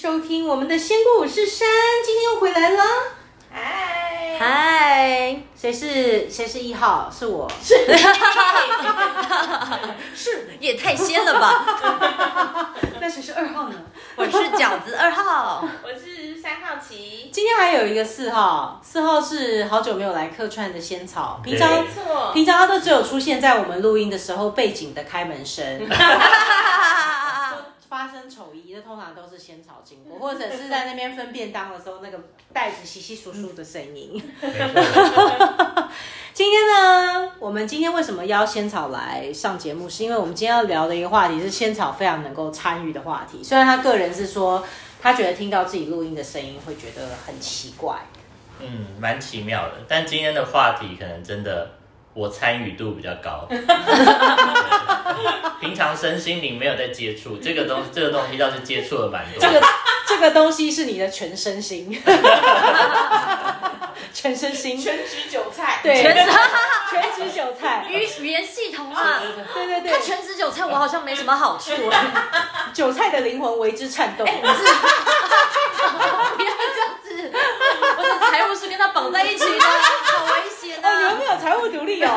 收听我们的仙姑五是山，今天又回来了。嗨，嗨，谁是谁是一号？是我，是是，也太仙了吧！那谁是二号呢？我是饺子二号，我是三号棋，今天还有一个四号，四号是好久没有来客串的仙草，平常平常他都只有出现在我们录音的时候背景的开门声。发生丑仪的通常都是仙草经过，或者是在那边分便当的时候，那个袋子稀稀疏疏的声音。今天呢，我们今天为什么邀仙草来上节目？是因为我们今天要聊的一个话题是仙草非常能够参与的话题。虽然他个人是说，他觉得听到自己录音的声音会觉得很奇怪。嗯，蛮奇妙的。但今天的话题可能真的我参与度比较高，对 平常身心灵没有在接触这个东 这个东西，倒是接触了蛮多。这个这个东西是你的全身心，全身心，全职韭菜，对，全职。全职韭菜，语语言系统啊，对对对他，全职韭菜，我好像没什么好处。韭菜的灵魂为之颤动。不要这样子，我的财务是跟他绑在一起的，好危险哦，你们啊！没有财务独立哦，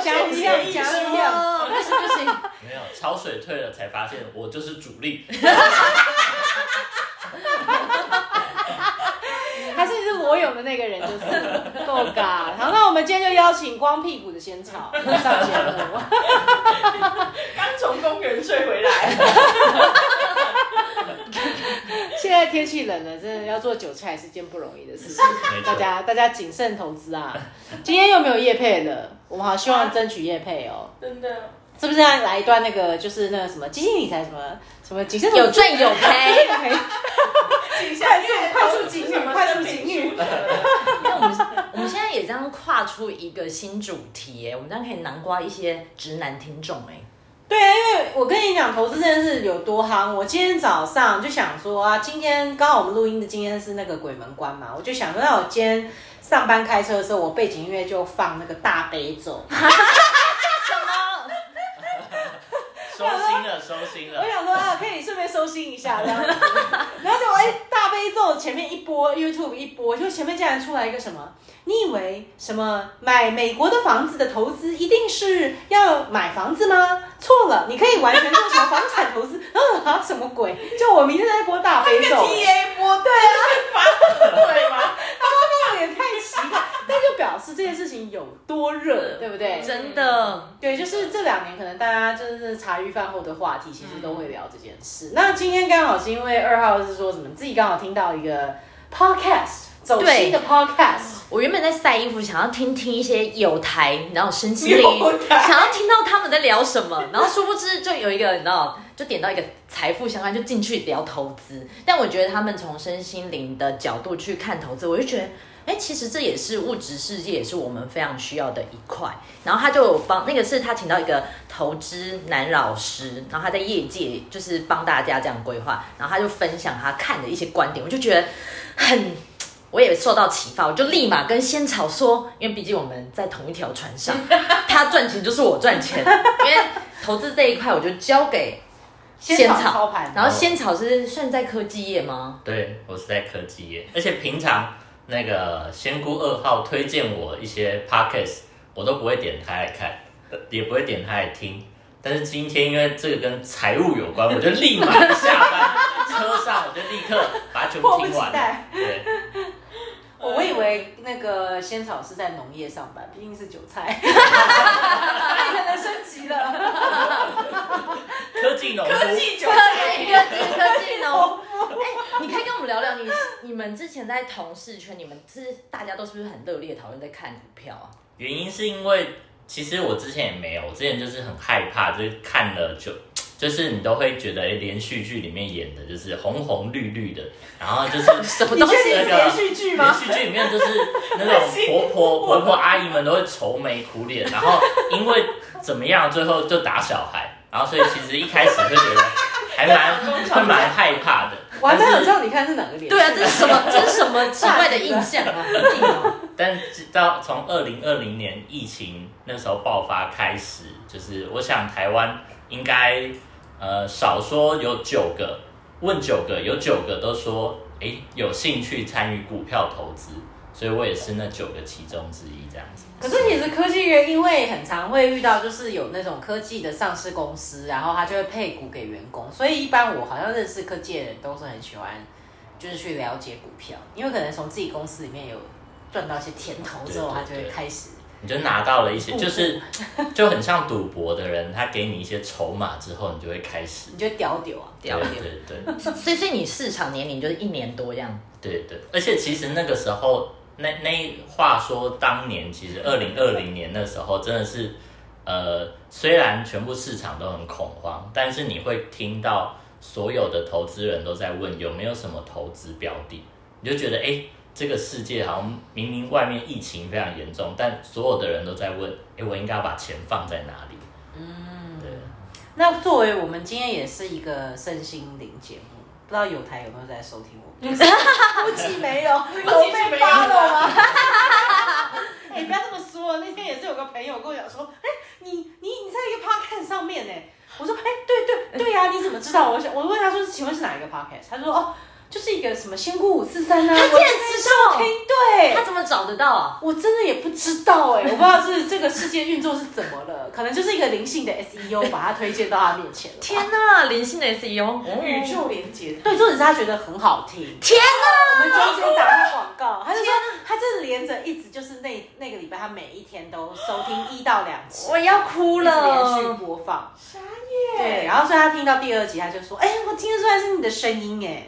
讲一样，讲一样。哦，不行不行，没有潮水退了，才发现我就是主力。还是你是裸泳的那个人，就是够嘎。好，那我们今天就邀请光屁股的仙草上节目。刚从公园睡回来，现在天气冷了，真的要做韭菜是件不容易的事情。大家大家谨慎投资啊！今天又没有叶配了，我们好希望争取叶配哦。真的，是不是要来一段那个就是那个什么基金理财什么什么谨慎投资有赚有赔。快速快速警语，快速警语。因为我们我们现在也这样跨出一个新主题，哎，我们这样可以南瓜一些直男听众，哎，对啊，因为我跟你讲，投资这件事有多夯。我今天早上就想说啊，今天刚好我们录音的今天是那个鬼门关嘛，我就想说，那我今天上班开车的时候，我背景音乐就放那个大悲咒。收心了，收心了我。想说啊，可以顺便收心一下这样子。然后就哎、大悲咒前面一波，YouTube 一波，就前面竟然出来一个什么？你以为什么买美国的房子的投资一定是要买房子吗？错了，你可以完全做什么房产投资。然后啊，什么鬼？就我明天在播大悲咒。T A 播对啊，对吗？那也太奇怪，但就表示这件事情有多热，对不对？真的，对，就是这两年可能大家就是茶余饭后的话题，其实都会聊这件事。那今天刚好是因为二号是说什么，自己刚好听到一个 podcast 走心的 podcast，我原本在晒衣服，想要听听一些有台，然后身心灵想要听到他们在聊什么，然后殊不知就有一个你知道，就点到一个财富相关，就进去聊投资。但我觉得他们从身心灵的角度去看投资，我就觉得。哎，其实这也是物质世界，也是我们非常需要的一块。然后他就有帮那个是他请到一个投资男老师，然后他在业界就是帮大家这样规划，然后他就分享他看的一些观点，我就觉得很我也受到启发，我就立马跟仙草说，因为毕竟我们在同一条船上，他赚钱就是我赚钱，因为投资这一块我就交给仙草操盘，然后仙草是算在科技业吗？对，我是在科技业，而且平常那个仙姑二号推荐我一些 podcast，我都不会点开来看，呃也不会点开来听。但是今天因为这个跟财务有关，我就立马下班车上，我就立刻把它全部听完。对，我以为那个仙草是在农业上班，毕竟是韭菜，你可能升级了。科技农夫，科技韭科菜，技科技科技农夫，哎，你可以跟我们聊聊你你们之前在同事圈，你们是大家都是不是很热烈讨论在看股票啊？原因是因为其实我之前也没有，我之前就是很害怕，就是看了就就是你都会觉得，哎，连续剧里面演的就是红红绿绿的，然后就是 什么东西？连续剧连吗？续剧里面就是那种 婆婆婆婆阿姨们都会愁眉苦脸，然后因为怎么样，最后就打小孩，然后所以其实一开始会觉得还蛮 会蛮害怕的。我还没有但是知道你看是哪个连续。对啊，这是什么？这是什么奇怪的印象啊？但直到从二零二零年疫情那时候爆发开始，就是我想台湾应该呃少说有九个问九个，有九个都说，哎，有兴趣参与股票投资，所以我也是那九个其中之一，这样子。可是其实科技人因为很常会遇到，就是有那种科技的上市公司，然后他就会配股给员工，所以一般我好像认识科技的人都是很喜欢，就是去了解股票，因为可能从自己公司里面有赚到一些甜头之后，他就会开始。你就拿到了一些，就是就很像赌博的人，他给你一些筹码之后，你就会开始。你就屌屌啊，屌对对对。所以所以你市场年龄就是一年多这样，对对，而且其实那个时候，那那话说当年其实二零二零年那时候真的是，呃，虽然全部市场都很恐慌，但是你会听到所有的投资人都在问有没有什么投资标的，你就觉得哎。诶这个世界好像明明外面疫情非常严重，但所有的人都在问：哎，我应该要把钱放在哪里？嗯，对。那作为我们今天也是一个身心灵节目，不知道有台有没有在收听我们？估计没有，有被发了吗？哎、不要这么说。那天也是有个朋友跟我讲说，哎、你你你在一个 podcast 上面呢？我说，哎、对对对呀、你怎么知道？我想我问他说，请问是哪一个 podcast？他说，哦，就是一个什么仙姑五四三啊。他竟然知道听，对，他怎么找得到啊？我真的也不知道哎、我不知道是这个世界运作是怎么了，可能就是一个灵性的 SEO 把他推荐到他面前了。天哪，灵性的 SEO，哦宇宙连接，对，重点是他觉得很好听。天我们中间打他广告，他就说他这连着一直就是那那个礼拜，他每一天都收听一到两集，我要哭一直连续。播放。傻对，眼。然后所以他听到第二集，他就说：“哎、我听得出来是你的声音哎。”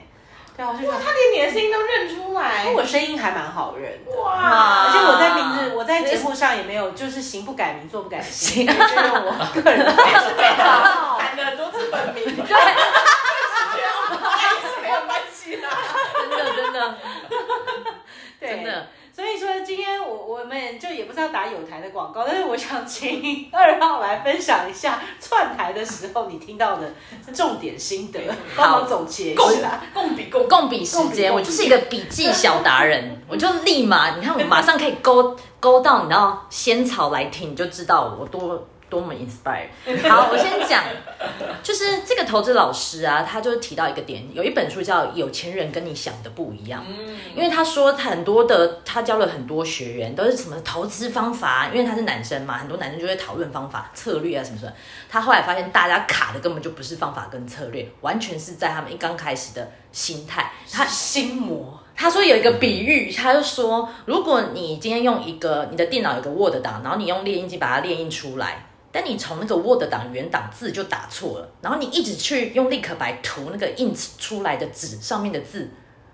对啊，就觉得哇，他连你的声音都认出来，因为我声音还蛮好认的。哇！而且我在名字，我在节目上也没有，就是行不改名，坐不改姓，就用我个人的还是被他喊了很多次本名，对，也是没有关系啦。真的真的。对。真的，所以说今天我我们就也不是要打有台的广告，但是我想请二号来分享一下串台的时候你听到的重点心得，帮我总结一下。共比共共笔时间，我就是一个笔记小达人，我就立马，你看我马上可以勾勾到，你知道仙草来听，你就知道我多多么 inspire。好，我先讲，就是这个投资老师啊，他就提到一个点，有一本书叫《有钱人跟你想的不一样》，因为他说很多的，他教了很多学员都是什么投资方法，因为他是男生嘛，很多男生就会讨论方法、策略啊什么什么。他后来发现，大家卡的根本就不是方法跟策略，完全是在他们一刚开始的心态。他他心魔，他说有一个比喻，他就说，如果你今天用一个你的电脑有个 Word 档，然后你用列印机把它列印出来，但你从那个 Word 档原档字就打错了，然后你一直去用立可白涂那个印出来的纸上面的字，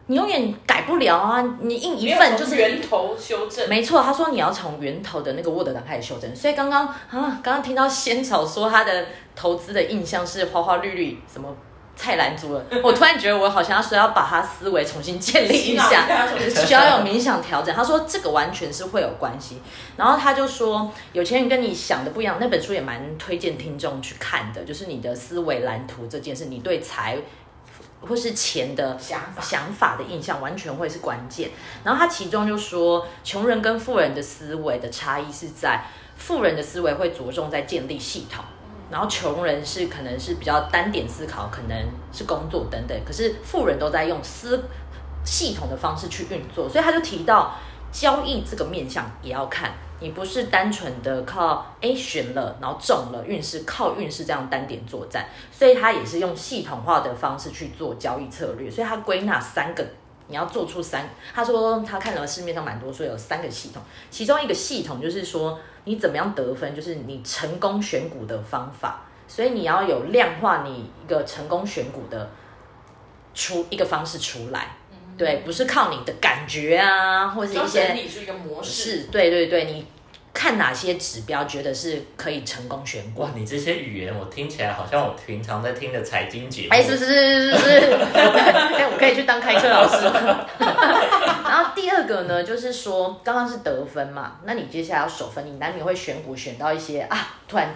你永远改不了啊！你印一份就是源头修正，没错，他说你要从源头的那个 Word 档开始修正。所以刚刚啊，刚刚听到仙草说他的投资的印象是花花绿绿，什么菜篮族了，我突然觉得我好像要说要把他思维重新建立一下 需要有冥想调整。他说这个完全是会有关系。然后他就说，有钱人跟你想的不一样。那本书也蛮推荐听众去看的，就是你的思维蓝图这件事，你对财或是钱的想法的印象完全会是关键。然后他其中就说，穷人跟富人的思维的差异是在富人的思维会着重在建立系统，然后穷人是可能是比较单点思考，可能是工作等等。可是富人都在用思系统的方式去运作，所以他就提到交易这个面向也要看。你不是单纯的靠 A 选了，然后中了运势，靠运势这样单点作战，所以他也是用系统化的方式去做交易策略，所以他归纳三个，你要做出三。他说他看了市面上蛮多，说有三个系统，其中一个系统就是说你怎么样得分，就是你成功选股的方法，所以你要有量化你一个成功选股的出一个方式出来。对，不是靠你的感觉啊，或者一些整理出一个模式。是，对对对，你看哪些指标觉得是可以成功选股哇，？你这些语言我听起来好像我平常在听的财经节目。哎，是是是是是，哎，我可以去当开课老师。然后第二个呢，就是说刚刚是得分嘛，那你接下来要守分，你难免会选股选到一些啊，突然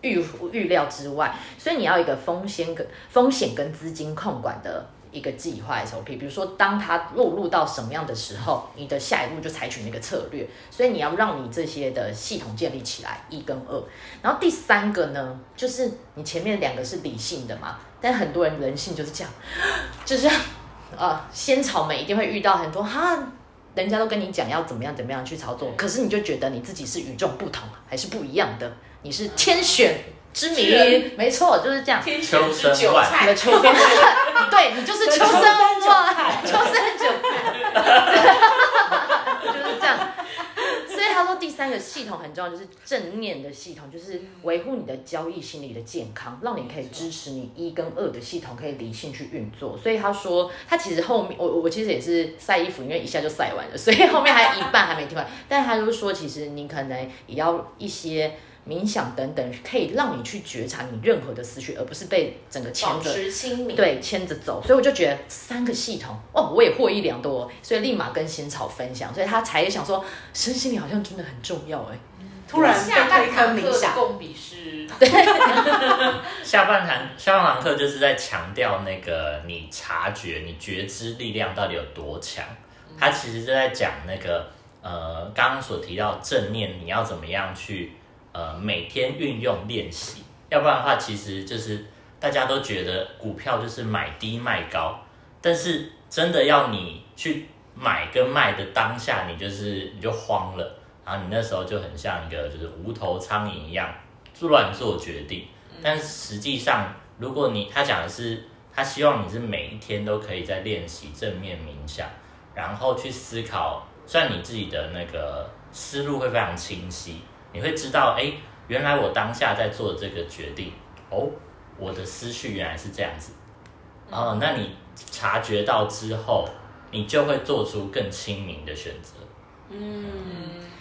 预预料之外，所以你要一个风险跟风险跟资金控管的一个计划 SOP，比如说当它落入到什么样的时候，你的下一步就采取那个策略。所以你要让你这些的系统建立起来，一跟二。然后第三个呢，就是你前面两个是理性的嘛，但很多人人性就是这样，就是呃，先草们一定会遇到很多哈。人家都跟你讲要怎么样怎么样去操作，可是你就觉得你自己是与众不同，还是不一样的？你是天选之谜，没错，就是这样。天秋选之韭生万菜你的，秋生，对你就是秋生哇，秋生韭菜，就是这样。所以他说第三个系统很重要，就是正念的系统，就是维护你的交易心理的健康，让你可以支持你一跟二的系统可以理性去运作。所以他说他其实后面我我其实也是晒衣服，因为一下就晒完了，所以后面还有一半还没听完。但他就说其实你可能也要一些。冥想等等，可以让你去觉察你任何的思绪，而不是被整个牵着对，牵着走，所以我就觉得三个系统哦，我也获益良多，所以立马跟仙草分享，所以他才想说，身心灵好像真的很重要哎。突然被下半推堂课的坑冥想，共笔是，下半堂下半堂课就是在强调那个你察觉、你觉知力量到底有多强。他其实就在讲那个呃，刚刚所提到正念，你要怎么样去呃每天运用练习，要不然的话，其实就是大家都觉得股票就是买低卖高，但是真的要你去买跟卖的当下，你就是你就慌了，然后你那时候就很像一个就是无头苍蝇一样乱做决定。但实际上，如果你他讲的是，他希望你是每一天都可以在练习正面冥想，然后去思考，虽然你自己的那个思路会非常清晰，你会知道，哎，原来我当下在做这个决定，哦，我的思绪原来是这样子，哦，那你察觉到之后，你就会做出更清明的选择。嗯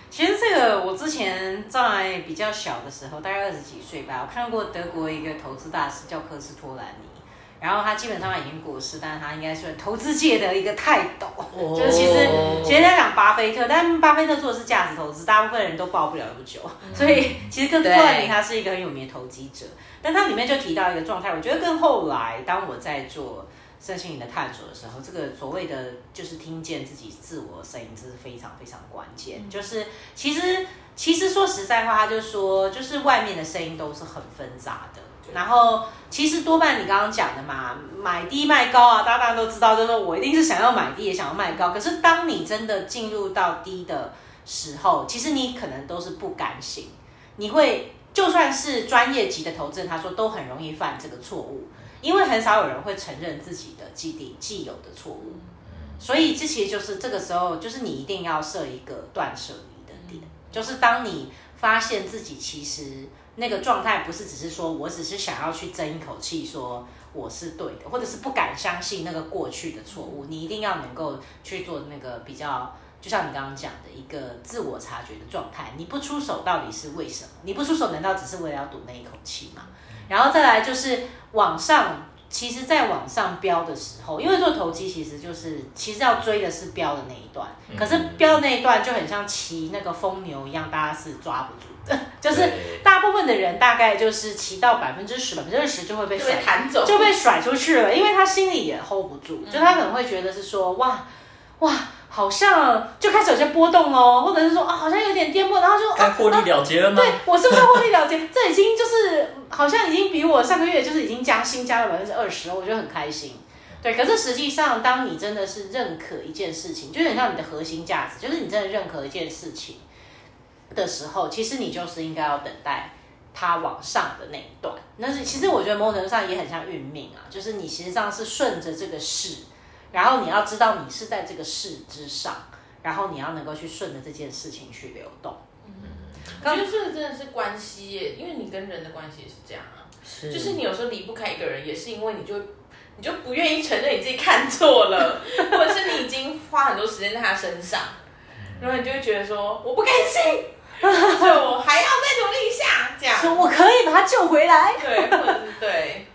其实这个我之前在比较小的时候，大概二十几岁吧，我看过德国一个投资大师叫科斯托兰尼，然后他基本上已经过世，但是他应该算投资界的一个泰斗，就是其实其实在讲巴菲特，但巴菲特做的是价值投资，大部分人都抱不了那么久，所以其实科斯托兰尼他是一个很有名的投机者，但他里面就提到一个状态，我觉得跟后来当我在做。身心灵的探索的时候，这个所谓的就是听见自己自我的声音，这是非常非常关键。就是其实其实说实在话，他就说，就是外面的声音都是很纷杂的。然后其实多半你刚刚讲的嘛，买低卖高啊，大家当然都知道，就是我一定是想要买低也想要卖高。可是当你真的进入到低的时候，其实你可能都是不甘心，你会就算是专业级的投资人，他说都很容易犯这个错误。因为很少有人会承认自己的既定既有的错误，所以这其实就是这个时候，就是你一定要设一个断舍离的点，就是当你发现自己其实那个状态不是只是说我只是想要去争一口气，说我是对的，或者是不敢相信那个过去的错误，你一定要能够去做那个比较。就像你刚刚讲的一个自我察觉的状态，你不出手到底是为什么？你不出手难道只是为了要赌那一口气吗？然后再来就是往上，其实在往上飙的时候，因为做投机其实就是其实要追的是飙的那一段，可是飙的那一段就很像骑那个疯牛一样，大家是抓不住的，就是大部分的人大概就是骑到百分之十、百分之二十就会被就甩被弹走，就被甩出去了，因为他心里也 hold 不住，就他可能会觉得是说哇哇，好像就开始有些波动哦，或者是说啊，好像有点颠簸，然后就啊该获利了结了吗？对我是不是获利了结？这已经就是好像已经比我上个月就是已经加薪加了百分之二十了，我觉得很开心。对，可是实际上，当你真的是认可一件事情，就有点像你的核心价值，就是你真的认可一件事情的时候，其实你就是应该要等待它往上的那一段。那是其实我觉得某种程度上也很像运命啊，就是你实际上是顺着这个势，然后你要知道你是在这个事之上，然后你要能够去顺着这件事情去流动。我觉得这个真的是关系耶，因为你跟人的关系也是这样啊，是。就是你有时候离不开一个人，也是因为你就你就不愿意承认你自己看错了，或者是你已经花很多时间在他身上，然后你就会觉得说我不甘心，就我还要再努力一下，这样。说我可以把他救回来。对，或者是对，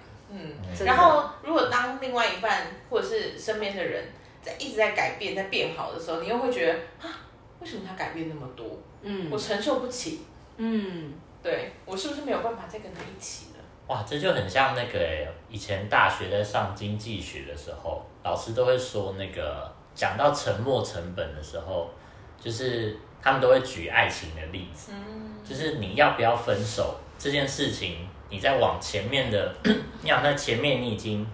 然后，如果当另外一半或者是身边的人在一直在改变、在变好的时候，你又会觉得啊，为什么他改变那么多？嗯我承受不起。嗯，对我是不是没有办法再跟他一起了？哇，这就很像那个欸以前大学在上经济学的时候，老师都会说那个讲到沉没成本的时候，就是他们都会举爱情的例子，就是你要不要分手这件事情，你在往前面的，你想在前面你已经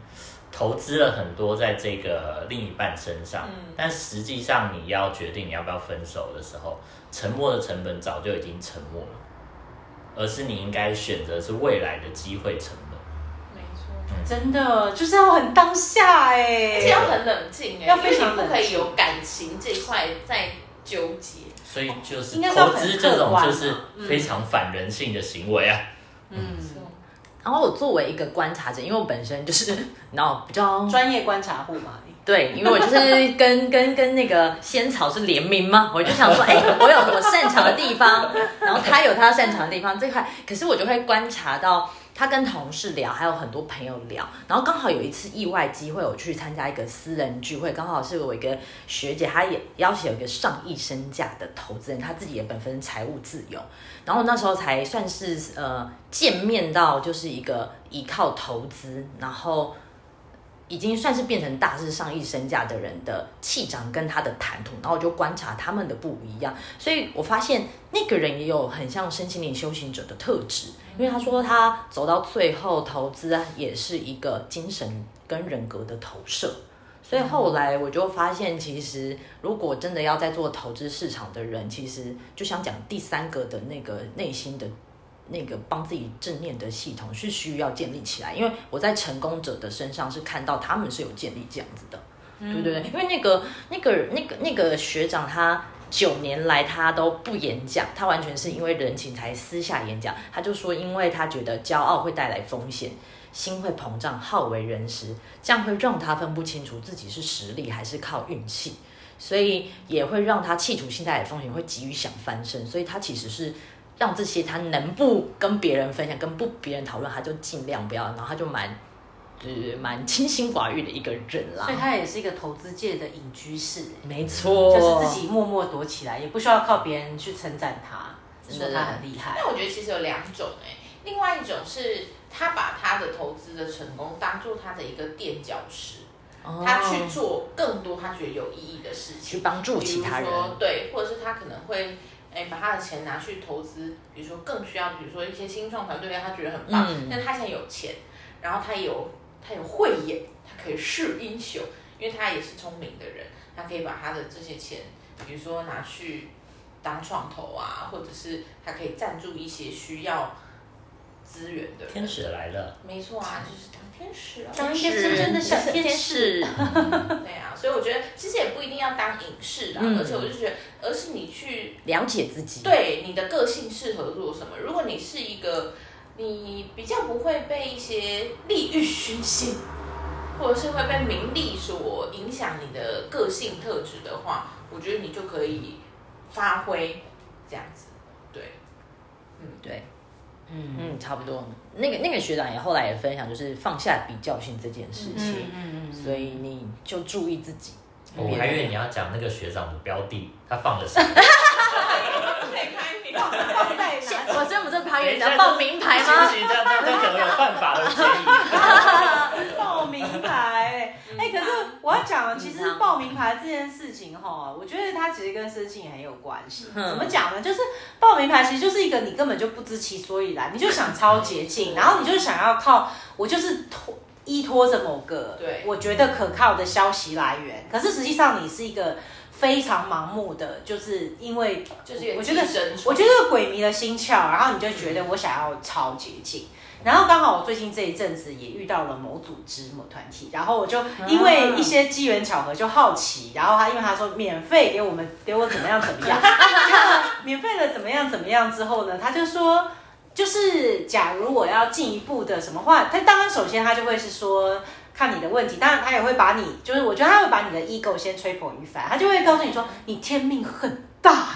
投资了很多在这个另一半身上，但实际上你要决定你要不要分手的时候，沉默的成本早就已经沉默了。而是你应该选择是未来的机会成本。没错，真的就是要很当下哎、而且要很冷静哎，要非常不可以有感情这一块在纠结。所以就是投资这种就是非常反人性的行为啊。嗯，然后我作为一个观察者，因为我本身就是，然后比较专业观察户嘛，对，因为我就是跟跟跟那个仙草是联名嘛，我就想说，哎、我有我擅长的地方，然后他有他擅长的地方，这块，可是我就会观察到他跟同事聊，还有很多朋友聊，然后刚好有一次意外机会，我去参加一个私人聚会，刚好是我一个学姐，她也邀请有一个上亿身价的投资人，他自己也本身财务自由，然后那时候才算是呃见面到就是一个依靠投资，然后。已经算是变成大致上亿身价的人的气场跟他的谈吐，然后我就观察他们的不一样，所以我发现那个人也有很像身心灵修行者的特质，因为他说他走到最后投资啊也是一个精神跟人格的投射，所以后来我就发现，其实如果真的要在做投资市场的人，其实就想讲第三个的那个内心的。那个帮自己正念的系统是需要建立起来，因为我在成功者的身上是看到他们是有建立这样子的，对不对？因为那个那个那个那个学长他九年来他都不演讲，他完全是因为人情才私下演讲。他就说，因为他觉得骄傲会带来风险，心会膨胀，好为人师，这样会让他分不清楚自己是实力还是靠运气，所以也会让他企图性带来风险，会急于想翻身。所以他其实是让这些他能不跟别人分享，跟不别人讨论，他就尽量不要，然后他就蛮。就是蛮清心寡欲的一个人啦。所以，他也是一个投资界的隐居士，没错，就是自己默默躲起来，也不需要靠别人去称赞他，真的。说他很厉害。那我觉得其实有两种哎、另外一种是他把他的投资的成功当做他的一个垫脚石，哦。他去做更多他觉得有意义的事情，去帮助其他人。说对，或者是他可能会。哎，把他的钱拿去投资，比如说更需要，比如说一些新创团队啊，他觉得很棒，嗯。但他现在有钱，然后他有他有慧眼，他可以识英雄，因为他也是聪明的人，他可以把他的这些钱，比如说拿去当创投啊，或者是他可以赞助一些需要资源的人。天使来了，没错啊，就是当天使啊。当一个真正的小天使使，对啊，所以我觉得其实也不一定要当影视啦，嗯而且我就觉得，而是你去了解自己，，对你的个性适合做什么。如果你是一个你比较不会被一些利欲熏心，或者是会被名利所影响你的个性特质的话，我觉得你就可以发挥这样子。对，嗯对，嗯嗯，差不多。那个那个学长也后来也分享，就是放下比较性这件事情，嗯嗯所以你就注意自己。我还以为你要讲那个学长的标的，他放了什么？可以开明。放在现哪？我真不是拍给你要报名牌吗？不行这样这样这可能有犯法的嫌疑。报名牌，哎、可是我要讲，其实嗯报名牌这件事情哈，我觉得它其实跟生性也很有关系。嗯怎么讲呢？就是报名牌其实就是一个你根本就不知其所以然，你就想超捷径，然后你就想要靠我就是托依托着某个对我觉得可靠的消息来源，可是实际上你是一个非常盲目的，就是因为就是我觉得我觉得鬼迷了心窍，然后你就觉得我想要超捷径。然后刚好我最近这一阵子也遇到了某组织、某团体，然后我就因为一些机缘巧合就好奇，然后他因为他说免费给我们给我怎么样怎么样，免费的怎么样怎么样之后呢，他就说就是假如我要进一步的什么话，他当然首先他就会是说。看你的问题，当然他也会把你，就是我觉得他会把你的 ego 先吹捧一番，他就会告诉你说你天命很大，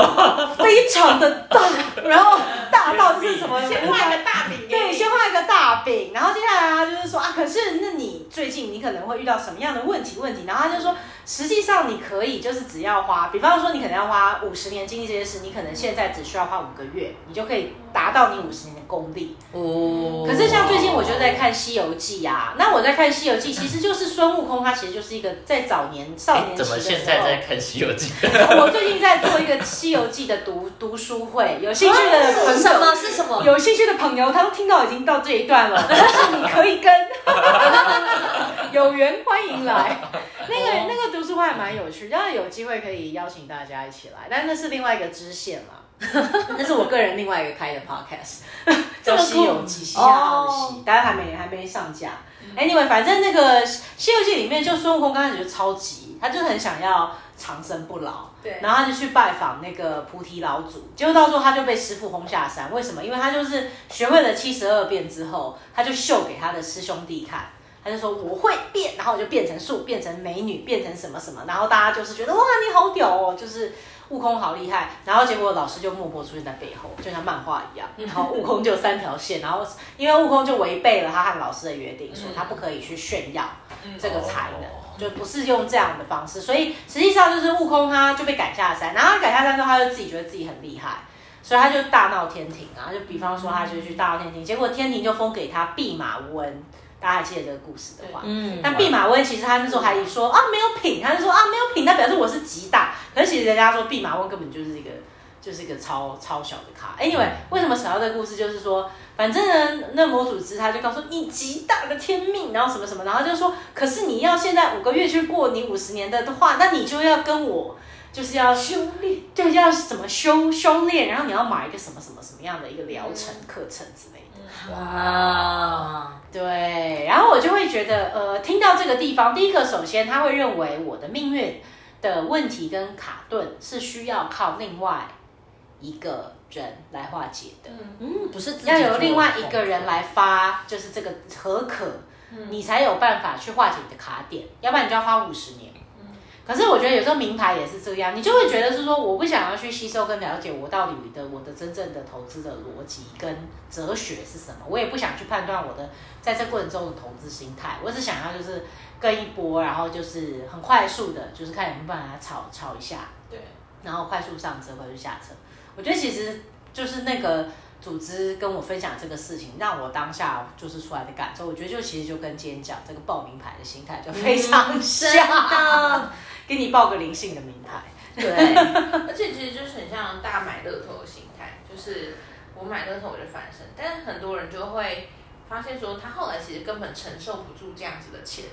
非常的大，然后大到就是什么，先画一个大饼对，先画一个大饼，然后接下来他就是说啊，可是那你最近你可能会遇到什么样的问题？问题，然后他就说，实际上你可以就是只要花，比方说你可能要花五十年经历这些事，你可能现在只需要花五个月，你就可以达到你五十年的功力。哦可是像最近我就在看《西游记》啊，那我在看《西游记》，其实就是孙悟空，他其实就是一个在早年少哎年期的时候。怎么现在在看《西游记》？我最近在做一个《西游记》的读读书会，有兴趣的朋友是什么？是什么？有兴趣的朋友，他都听到已经到这一段了，但是你可以跟，有缘欢迎来。那个那个读书会还蛮有趣，当然有机会可以邀请大家一起来，但那是另外一个支线嘛。那是我个人另外一个开的 podcast，叫《西游记》，西夏号的西，当然还没还没上架。Anyway，反正那个《西游记》里面，就孙悟空刚开始就超级，他就很想要长生不老，对然后他就去拜访那个菩提老祖，结果到时候他就被师傅轰下山。为什么？因为他就是学会了七十二变之后，他就秀给他的师兄弟看，他就说我会变，然后我就变成树，变成美女，变成什么什么，然后大家就是觉得哇你好屌哦，就是。悟空好厉害，然后结果老师就默默出现在背后，就像漫画一样。然后悟空就三条线，然后因为悟空就违背了他和老师的约定，说他不可以去炫耀这个才能，就不是用这样的方式。所以实际上就是悟空他就被赶下山，然后他赶下山之后，他就自己觉得自己很厉害，所以他就大闹天庭啊。就比方说，他就去大闹天庭，结果天庭就封给他弼马温。大家还记得这个故事的话，嗯但弼马温其实他那时候还说啊没有品，他就说啊没有品，那表示我是极大。可是其实人家说弼马温根本就是一个就是一个超超小的咖。Anyway，为什么想到这个故事？就是说，反正呢，那魔组织他就告诉你极大的天命，然后什么什么，然后就说，可是你要现在五个月去过你五十年的话，那你就要跟我就是要修炼，对，要怎么修修炼，然后你要买一个什么什么什么样的一个疗程课程之类的。哇，对，然后我就会觉得，呃，听到这个地方，第一个，首先他会认为我的命运的问题跟卡顿是需要靠另外一个人来化解的，嗯，不是要有另外一个人来发，就是这个合可，你才有办法去化解你的卡点，要不然你就要花五十年。可是我觉得有时候名牌也是这样，你就会觉得是说，我不想要去吸收跟了解我到底的我的真正的投资的逻辑跟哲学是什么，我也不想去判断我的在这过程中的投资心态，我只想要就是跟一波，然后就是很快速的，就是看有没有办法炒炒一下，对，然后快速上车，快速下车。我觉得其实就是那个组织跟我分享这个事情，让我当下就是出来的感受。我觉得就其实就跟今天讲这个报名牌的心态就非常像，给你报个灵性的名牌。对，而且其实就是很像大家买乐透的心态，就是我买乐透我就翻身，但是很多人就会发现说，他后来其实根本承受不住这样子的钱，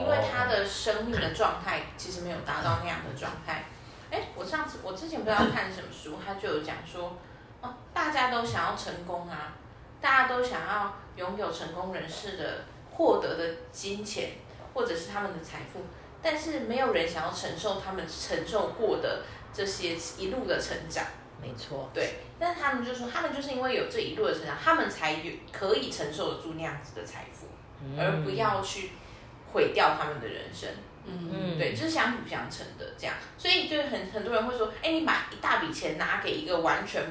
因为他的生命的状态其实没有达到那样的状态。哎，我上次我之前不知道看什么书，他就有讲说，哦，大家都想要成功啊，大家都想要拥有成功人士的获得的金钱或者是他们的财富，但是没有人想要承受他们承受过的这些一路的成长。没错，对，但他们就说，他们就是因为有这一路的成长，他们才有可以承受得住那样子的财富，而不要去毁掉他们的人生。嗯，嗯。对，就是相辅相成的这样，所以就很很多人会说，哎，你把一大笔钱拿给一个完全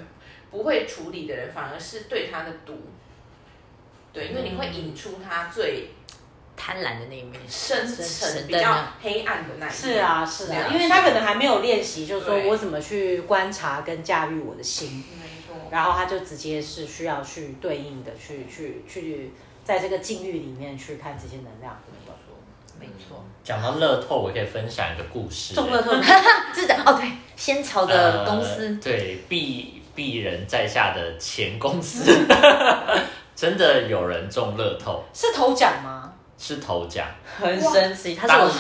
不会处理的人，反而是对他的毒。对，因为你会引出他最贪婪的那一面，深深层、比较的黑暗的那一面。是啊，是啊，因为他可能还没有练习，就是说我怎么去观察跟驾驭我的心，没错。然后他就直接是需要去对应的去去去，在这个境遇里面去看这些能量活动。没错，讲到乐透，我可以分享一个故事。中乐透 是的，哦对，仙草的公司呃，对鄙鄙人在下的前公司，真的有人中乐透，是头奖吗？是头奖。很神奇，他是我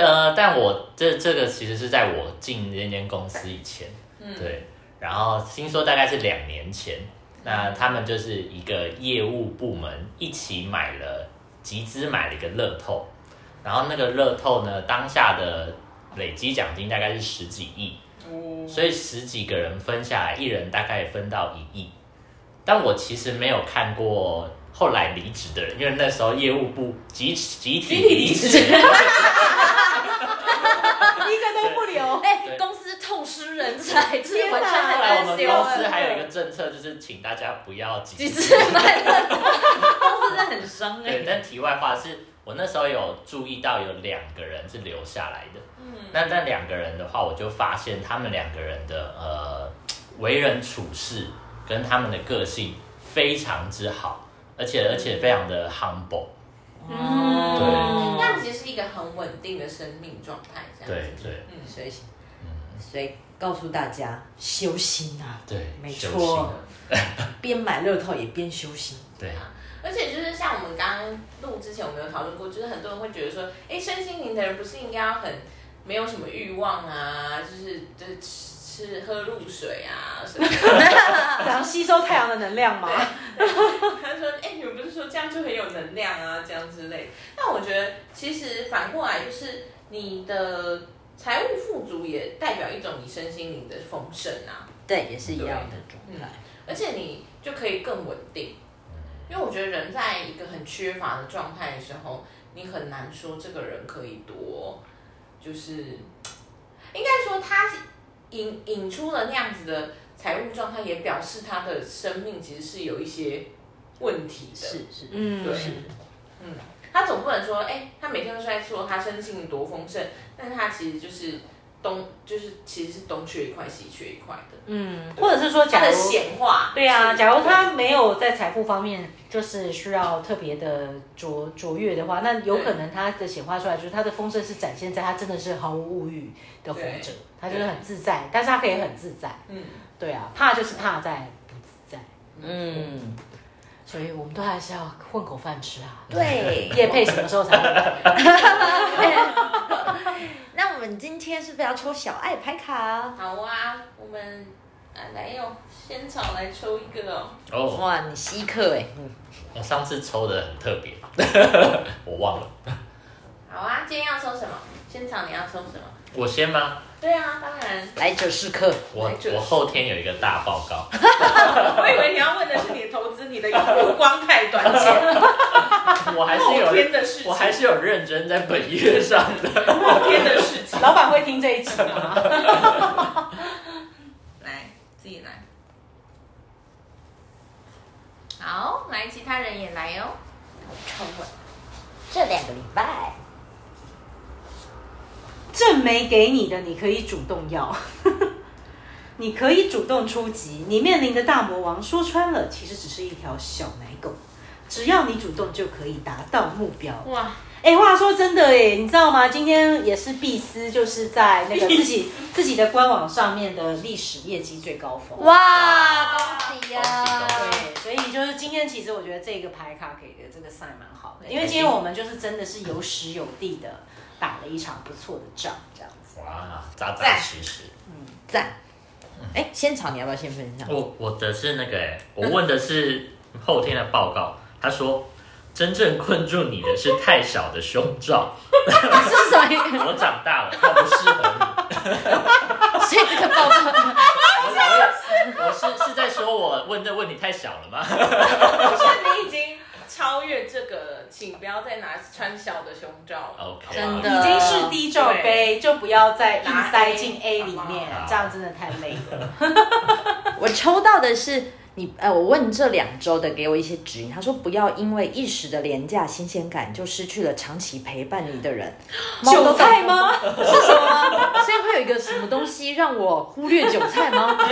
呃，但我这这个其实是在我进那间公司以前，嗯。对，然后听说大概是两年前，那他们就是一个业务部门一起买了集资买了一个乐透，然后那个乐透呢，当下的累积奖金大概是十几亿，哦。所以十几个人分下来，一人大概分到一亿。但我其实没有看过后来离职的人，因为那时候业务部集集体离职，一个都不留。哎，对。公司痛失失人才，就是完全天哪后来我们公司还有一个政策，就是请大家不要几几次买的，公司真的很伤哎、对，但题外话是我那时候有注意到有两个人是留下来的。嗯，那那两个人的话，我就发现他们两个人的呃 为人处事跟他们的个性非常之好，而且而且非常的 humble。嗯。对。那其实是一个很稳定的生命状态，这样子。对对。嗯，所以所以告诉大家，修心啊，对，没修错行，边买乐透也边修心。对啊，而且就是像我们刚刚录之前，我们有讨论过，就是很多人会觉得说，哎，身心灵的人不是应该要很没有什么欲望啊，就是就是吃吃喝露水啊什么的。然后吸收太阳的能量嘛。他说：“哎、你们不是说这样就很有能量啊，这样之类的。”但我觉得其实反过来就是你的财务富足也代表一种你身心灵的丰盛啊，对，也是一样的状态。而且你就可以更稳定。因为我觉得人在一个很缺乏的状态的时候，你很难说这个人可以多，就是应该说他引引出了那样子的财务状态，也表示他的生命其实是有一些问题的。是是，嗯，对嗯，他总不能说，哎、他每天都是在说他生性多丰盛，但是他其实就是东，就是其实是东缺一块，西缺一块的。嗯，或者是说，他的假如显化，对啊，假如他没有在财富方面就是需要特别的卓卓越的话，那有可能他的显化出来就是他的丰盛是展现在他真的是毫无物欲的活着，他就是很自在，但是他可以很自在。嗯，对啊，怕就是怕在不自在，嗯，所以我们都还是要混口饭吃啊。对。叶配什么时候才？那我们今天是不是要抽小爱牌卡？好啊，我们啊来用仙草来抽一个哦。哦，哇，你稀客哎，嗯我上次抽的很特别，我忘了，好啊，今天要抽什么？仙草你要抽什么？我先吗？对啊，当然。来者是客。我我后天有一个大报告，我以为你要问的是你的投资，你的目光太短浅，我还是有天有，的事情，我还是有认真在本月上的。后天的事情。老板会听这一集吗？来，自己来。好，来，其他人也来哦。抽了这两个礼拜，正没给你的，你可以主动要。你可以主动出击，你面临的大魔王说穿了，其实只是一条小奶狗，只要你主动就可以达到目标。哇，哎，话说真的哎，你知道吗？今天也是碧斯，就是在那个自己自己的官网上面的历史业绩最高峰。哇，恭喜呀、对，所以就是今天，其实我觉得这个牌卡给的这个 sign 蛮好的，因为今天我们就是真的是有史有地的打了一场不错的仗，这样子。哇，扎扎实实。嗯赞。哎，仙草你要不要先分享？我我的是那个、欸，我问的是后天的报告，他说真正困住你的是太小的胸罩，是什么？我长大了，它不适合你。所以这个报告，我我我是是在说我问的问题太小了吗？我说你已经超越这个，请不要再拿穿小的胸罩了。OK，真的。已经是低罩杯，就不要再硬塞进 A 里面，这样真的太累了。我抽到的是你，呃，我问这两周的给我一些指引，他说不要因为一时的廉价新鲜感就失去了长期陪伴你的人。韭菜吗？是什么？所以会有一个什么东西让我忽略韭菜吗？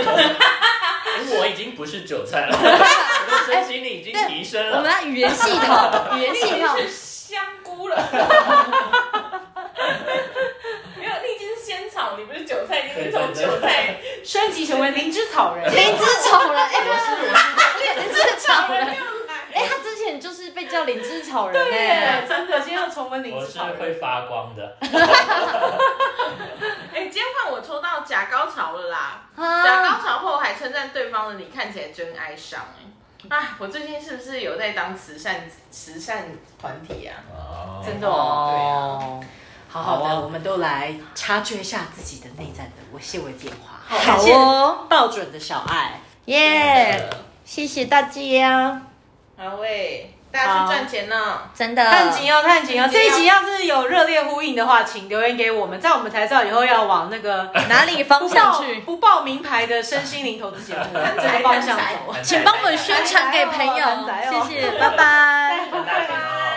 我已经不是韭菜了，我的身心灵已经提升了我们。的语言系统，语言系统是香菇了。草，你不是韭菜，你已经从韭菜升级成为灵芝草人。灵芝草人，哎，我是我灵芝草人，哎，他之前就是被叫灵芝草人对哎，。真的，今天要重温是我是灵芝草人。会发光的。哎，今天换我抽到假高潮了啦！假啊，高潮后还称赞对方的你看起来真哀伤哎。啊，我最近是不是有在当慈善慈善团体啊？哦真的哦，对啊哦，好好的，我们都来察觉一下自己的内在的我细微变化。好感谢哦，爆准的小爱。耶，谢谢大家。好喂，大家去赚钱呢。真的。看紧哦，看紧哦！看紧哦这一集要是有热烈呼应的话，请留言给我们，这样我们才知道以后要往那个哪里方向去？不报名牌的身心灵投资节目 这个方向走。请帮我们宣传给朋友谢谢，拜拜。